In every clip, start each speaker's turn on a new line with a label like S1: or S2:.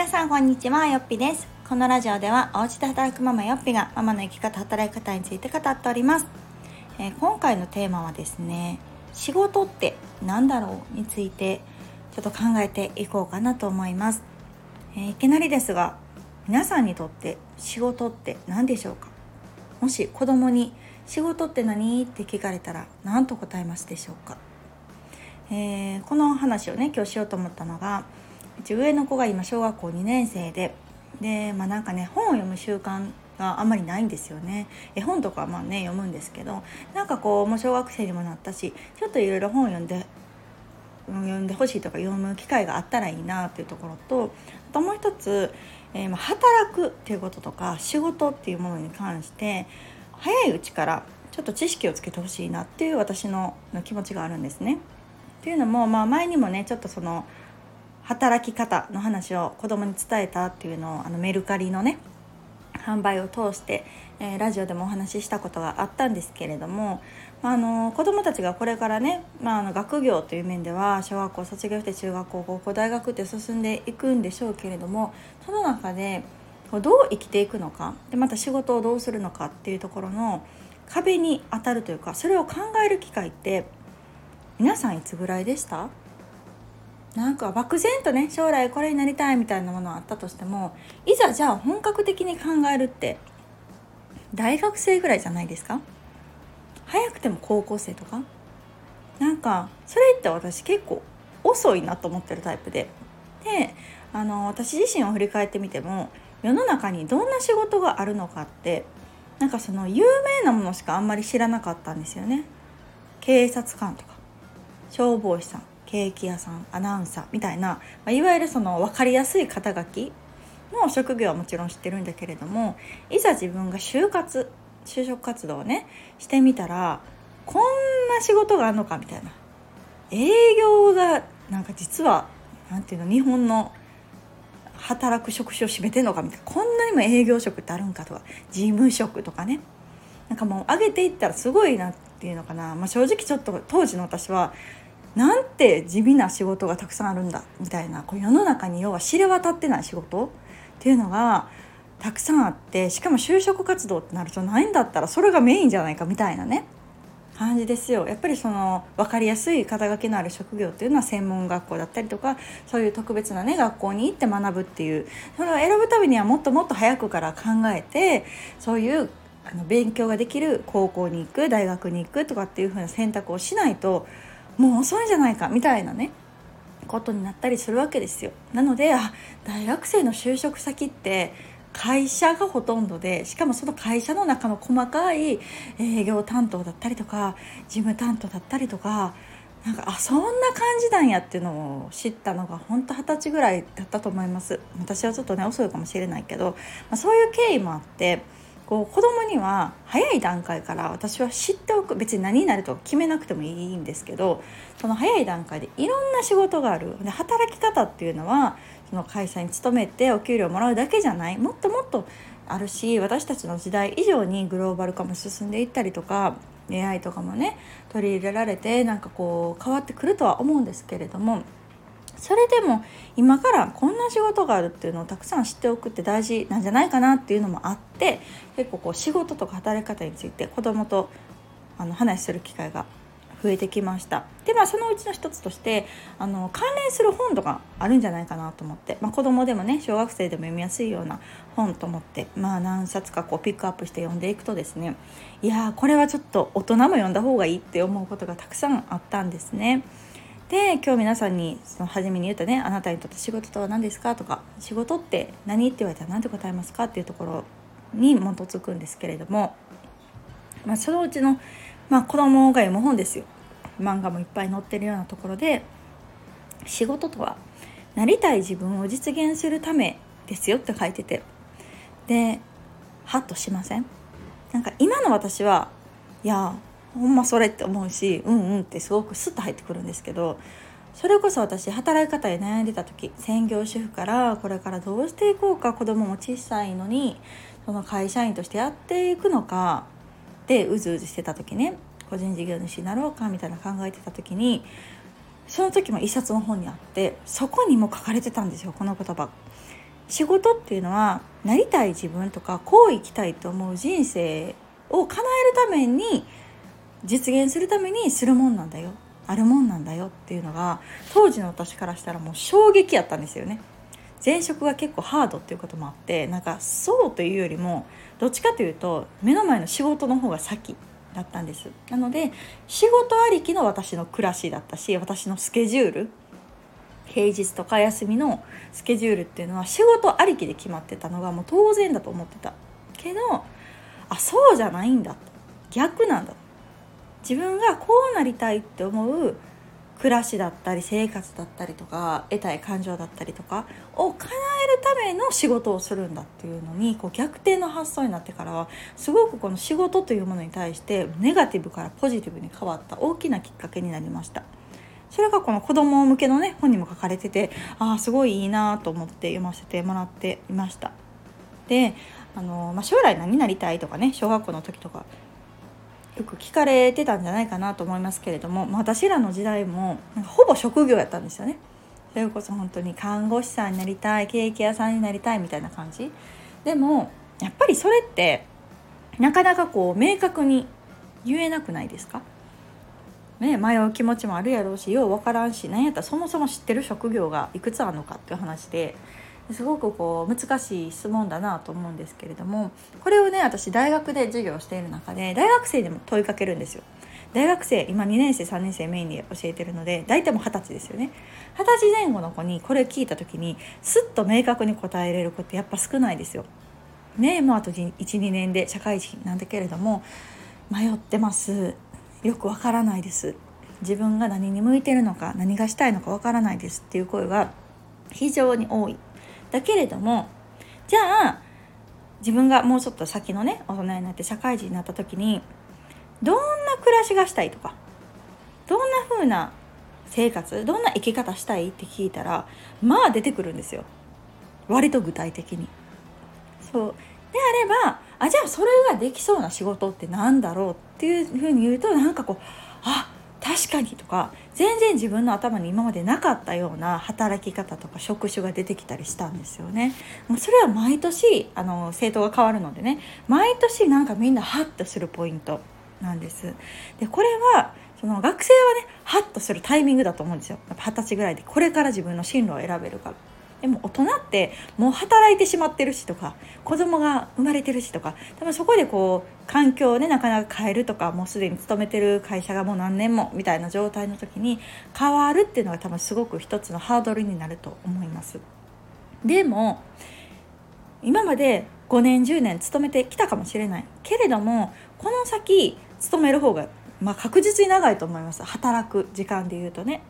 S1: 皆さんこんにちはよっぴです。このラジオではお家で働くママよっぴがママの生き方働き方について語っております、えー、今回のテーマはですね仕事って何だろうについてちょっと考えていこうかなと思います、えー、いきなりですが皆さんにとって仕事って何でしょうか？もし子供に仕事って何？って聞かれたら何と答えますでしょうか？えー、この話をね今日しようと思ったのが上の子が今小学校2年生ででまあなんかね本を読む習慣があんまりないんですよね絵本とかまあね読むんですけどなんかこうもう小学生にもなったしちょっといろいろ本を読んで読んでほしいとか読む機会があったらいいなっていうところとあともう一つ、えー、ま働くっていうこととか仕事っていうものに関して早いうちからちょっと知識をつけてほしいなっていう私の気持ちがあるんですね。っていうのも、まあ、前にもねちょっとその働き方の話を子供に伝えたっていうのをあのメルカリのね販売を通して、えー、ラジオでもお話ししたことがあったんですけれども、まあ、あの子どもたちがこれからね、まあ、あの学業という面では小学校卒業して中学校高校大学って進んでいくんでしょうけれどもその中でどう生きていくのかでまた仕事をどうするのかっていうところの壁に当たるというかそれを考える機会って皆さんいつぐらいでした？なんか漠然とね将来これになりたいみたいなものはあったとしてもいざじゃあ本格的に考えるって大学生ぐらいじゃないですか？早くても高校生とか？なんかそれって私結構遅いなと思ってるタイプで。であの私自身を振り返ってみても世の中にどんな仕事があるのかってなんかその有名なものしかあんまり知らなかったんですよね。警察官とか消防士さん。ケーキ屋さんアナウンサーみたいな、ま、いわゆるその分かりやすい肩書きの職業はもちろん知ってるんだけれどもいざ自分が就活就職活動をねしてみたらこんな仕事があるのかみたいな。営業がなんか実は何ていうの日本の働く職種を占めてんのかみたいな。こんなにも営業職ってあるんかとか事務職とかね。なんかもう上げていったらすごいなっていうのかな、まあ、正直ちょっと当時の私はなんて地味な仕事がたくさんあるんだみたいなこう世の中に要は知れ渡ってない仕事っていうのがたくさんあってしかも就職活動ってなるとないんだったらそれがメインじゃないかみたいなね感じですよ。やっぱりその分かりやすい肩書きのある職業っていうのは専門学校だったりとかそういう特別なね学校に行って学ぶっていうそれを選ぶためにはもっともっと早くから考えてそういうあの勉強ができる高校に行く大学に行くとかっていう風な選択をしないともう遅いんじゃないかみたいなねことになったりするわけですよ。なのであ大学生の就職先って会社がほとんどでしかもその会社の中の細かい営業担当だったりとか事務担当だったりとかなんかあそんな感じなんやっていうのを知ったのが本当二十歳ぐらいだったと思います私はちょっとね遅いかもしれないけど、まあ、そういう経緯もあってこう子供には早い段階から私は知っておく別に何になると決めなくてもいいんですけどその早い段階でいろんな仕事がある。で働き方っていうのはその会社に勤めてお給料もらうだけじゃない。もっともっとあるし私たちの時代以上にグローバル化も進んでいったりとか AI とかもね取り入れられてなんかこう変わってくるとは思うんですけれどもそれでも今からこんな仕事があるっていうのをたくさん知っておくって大事なんじゃないかなっていうのもあって結構こう仕事とか働き方について子供とあの話する機会が増えてきましたでまあそのうちの一つとしてあの関連する本とかあるんじゃないかなと思って、まあ、子供でもね小学生でも読みやすいような本と思ってまあ何冊かこうピックアップして読んでいくとですねいやこれはちょっと大人も読んだ方がいいって思うことがたくさんあったんですね。で今日皆さんにその初めに言ったね「あなたにとって仕事とは何ですか?」とか「仕事って何?」って言われたら何て答えますかっていうところに基づくんですけれども、まあ、そのうちの、まあ、子供が読む本ですよ漫画もいっぱい載ってるようなところで仕事とはなりたい自分を実現するためですよって書いててでハッとしません？なんか今の私はいやほんまそれって思うしうんうんってすごくスッと入ってくるんですけどそれこそ私働き方で悩んでた時専業主婦からこれからどうしていこうか子供も小さいのにその会社員としてやっていくのかでうずうずしてた時ね個人事業主になろうかみたいな考えてた時にその時も一冊の本にあってそこにも書かれてたんですよこの言葉。仕事っていうのはなりたい自分とかこう生きたいと思う人生を叶えるために実現するためにするもんなんだよ。あるもんなんだよっていうのが当時の私からしたらもう衝撃やったんですよね。前職が結構ハードっていうこともあってなんかそうというよりもどっちかというと目の前の仕事の方が先だったんです。なので仕事ありきの私の暮らしだったし私のスケジュール平日とか休みのスケジュールっていうのは仕事ありきで決まってたのがもう当然だと思ってた。けどあそうじゃないんだ逆なんだ自分がこうなりたいって思う暮らしだったり生活だったりとか得たい感情だったりとかを叶えるための仕事をするんだっていうのにこう逆転の発想になってからはすごくこの仕事というものに対してネガティブからポジティブに変わった大きなきっかけになりました。それがこの子供向けのね本にも書かれててああすごいいいなと思って読ませてもらっていました。であの、まあ、将来何になりたいとかね小学校の時とかよく聞かれてたんじゃないかなと思いますけれども、まあ、私らの時代もなんかほぼ職業やったんですよね。それこそ本当に看護師さんになりたいケーキ屋さんになりたいみたいな感じでもやっぱりそれってなかなかこう明確に言えなくないですか？ね、迷う気持ちもあるやろうしよう分からんし何やったらそもそも知ってる職業がいくつあるのかっていう話ですごくこう難しい質問だなと思うんですけれどもこれをね私大学で授業している中で大学生にも問いかけるんですよ。大学生今2年生3年生メインで教えてるので大体もう二十歳ですよね二十歳前後の子にこれ聞いた時にすっと明確に答えれる子ってやっぱ少ないですよ。ねもうあと12年で社会人なんだけれども迷ってますよくわからないです自分が何に向いてるのか何がしたいのかわからないですっていう声が非常に多いだけれどもじゃあ自分がもうちょっと先のね大人になって社会人になった時にどんな暮らしがしたいとかどんな風な生活どんな生き方したいって聞いたらまあ出てくるんですよ割と具体的に。そうであればあじゃあそれができそうな仕事って何だろうっていうふうに言うとなんかこうあ確かにとか全然自分の頭に今までなかったような働き方とか職種が出てきたりしたんですよね。もうそれは毎年あの政党が変わるのでね毎年なんかみんなハッとするポイントなんです。でこれはその学生はねハッとするタイミングだと思うんですよ。二十歳ぐらいでこれから自分の進路を選べるから。でも大人ってもう働いてしまってるしとか子供が生まれてるしとか多分そこでこう環境をねなかなか変えるとかもうすでに勤めてる会社がもう何年もみたいな状態の時に変わるっていうのが多分すごく一つのハードルになると思います。でも今まで5年10年勤めてきたかもしれない。けれどもこの先勤める方が、まあ、確実に長いと思います。働く時間でいうとね。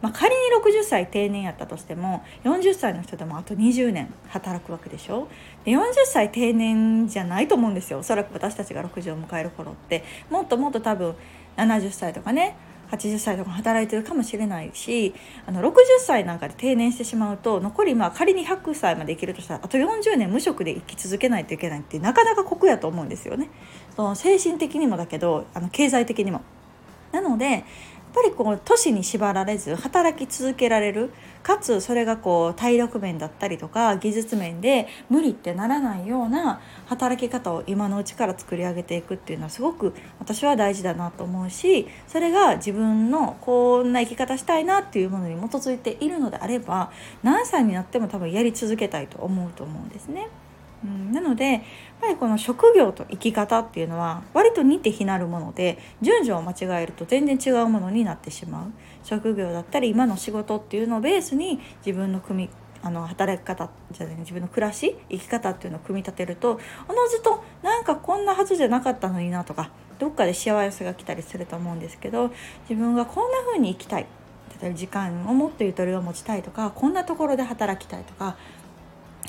S1: まあ、仮に60歳定年やったとしても40歳の人でもあと20年働くわけでしょ？で40歳定年じゃないと思うんですよおそらく私たちが60を迎える頃ってもっともっと多分70歳とかね80歳とか働いてるかもしれないしあの60歳なんかで定年してしまうと残りまあ仮に100歳まで生きるとしたらあと40年無職で生き続けないといけないってなかなか酷やと思うんですよね。その精神的にもだけどあの経済的にも。なのでぱりこう都市に縛られず働き続けられるかつそれがこう体力面だったりとか技術面で無理ってならないような働き方を今のうちから作り上げていくっていうのはすごく私は大事だなと思うしそれが自分のこんな生き方したいなっていうものに基づいているのであれば何歳になっても多分やり続けたいと思うと思うんですね。うん、なのでやっぱりこの職業と生き方っていうのは割と似て非なるもので順序を間違えると全然違うものになってしまう。職業だったり今の仕事っていうのをベースに自分の組みあの働き方じゃない自分の暮らし生き方っていうのを組み立てるとおのずとなんかこんなはずじゃなかったのになとかどっかで幸せが来たりすると思うんですけど自分がこんな風に生きたい。例えば時間をもっとゆとりを持ちたいとかこんなところで働きたいとか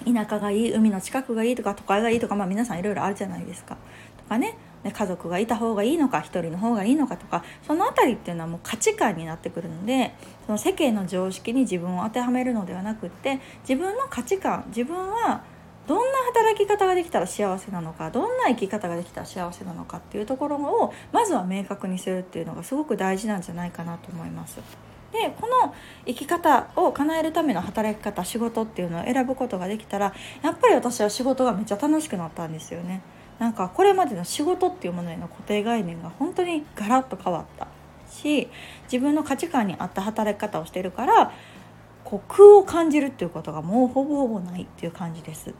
S1: 田舎がいい海の近くがいいとか都会がいいとか、まあ、皆さんいろいろあるじゃないですか。とかね家族がいた方がいいのか一人の方がいいのかとかその辺りっていうのはもう価値観になってくるのでその世間の常識に自分を当てはめるのではなくって自分の価値観自分はどんな働き方ができたら幸せなのかどんな生き方ができたら幸せなのかっていうところをまずは明確にするっていうのがすごく大事なんじゃないかなと思います。でこの生き方を叶えるための働き方仕事っていうのを選ぶことができたらやっぱり私は仕事がめっちゃ楽しくなったんですよね。なんかこれまでの仕事っていうものへの固定概念が本当にガラッと変わったし自分の価値観に合った働き方をしてるからこう空を感じるっていうことがもうほぼほぼないっていう感じです。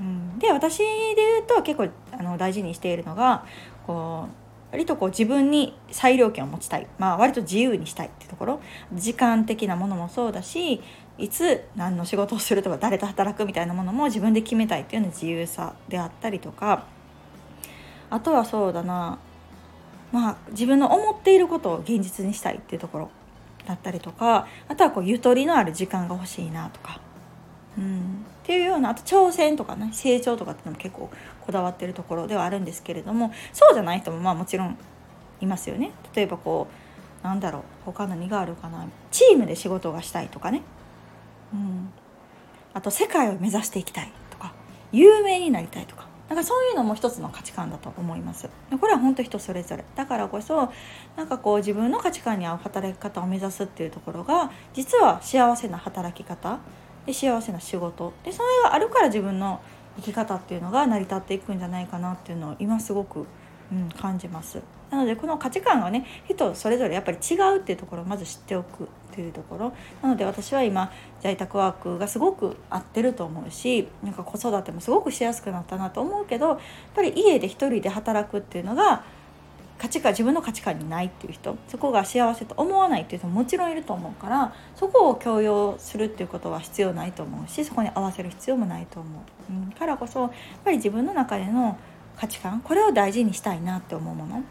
S1: うん、で私で言うと結構あの大事にしているのがこう割とこう自分に裁量権を持ちたい、まあ、割と自由にしたいってところ。時間的なものもそうだしいつ何の仕事をするとか誰と働くみたいなものも自分で決めたいっていうの自由さであったりとか。あとはそうだな。まあ自分の思っていることを現実にしたいっていうところだったりとか。あとはこうゆとりのある時間が欲しいなとか、うん、っていうようなあと挑戦とかね成長とかっていうのも結構こだわってるところではあるんですけれどもそうじゃない人もまあもちろんいますよね。例えばこうなんだろう他何があるかな。チームで仕事がしたいとかね、うん、あと世界を目指していきたいとか有名になりたいとか。なんかそういうのも一つの価値観だと思いますこれは本当人それぞれ。だからこそなんかこう自分の価値観に合う働き方を目指すっていうところが実は幸せな働き方で幸せな仕事。でそれがあるから自分の生き方っていうのが成り立っていくんじゃないかなっていうのを今すごく、うん、感じます。なのでこの価値観がね人それぞれやっぱり違うっていうところをまず知っておくっていうところ。なので私は今在宅ワークがすごく合ってると思うしなんか子育てもすごくしやすくなったなと思うけどやっぱり家で一人で働くっていうのが価値観自分の価値観にないっていう人そこが幸せと思わないっていう人ももちろんいると思うからそこを強要するっていうことは必要ないと思うしそこに合わせる必要もないと思う、うん、からこそやっぱり自分の中での価値観これを大事にしたいなって思うもの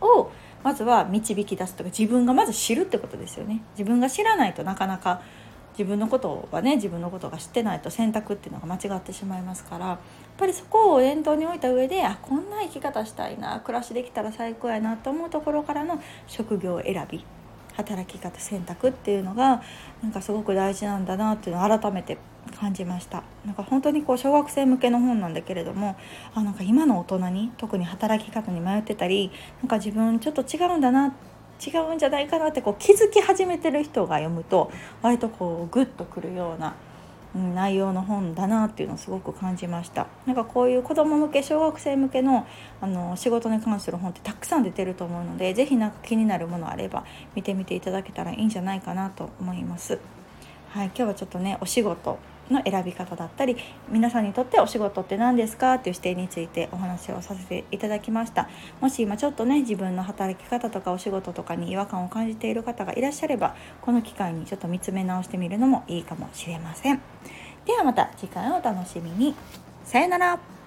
S1: をまずは導き出すとか自分がまず知るってことですよね。自分が知らないとなかなか自分のことはね自分のことが知ってないと選択っていうのが間違ってしまいますからやっぱりそこを念頭に置いた上であこんな生き方したいな暮らしできたら最高やなと思うところからの職業選び働き方選択っていうのがなんかすごく大事なんだなっていうのを改めて感じました。なんか本当にこう小学生向けの本なんだけれどもあなんか今の大人に特に働き方に迷ってたりなんか自分ちょっと違うんだなって違うんじゃないかなってこう気づき始めてる人が読むと割とこうグッとくるような内容の本だなっていうのをすごく感じましたなんかこういう子ども向け小学生向けのあの仕事に関する本ってたくさん出てると思うので是非何か気になるものあれば見てみていただけたらいいんじゃないかなと思います。はい、今日はちょっとねお仕事の選び方だったり皆さんにとってお仕事って何ですかっていう視点についてお話をさせていただきました。もし今ちょっとね自分の働き方とかお仕事とかに違和感を感じている方がいらっしゃればこの機会にちょっと見つめ直してみるのもいいかもしれません。ではまた次回をお楽しみに。さよなら。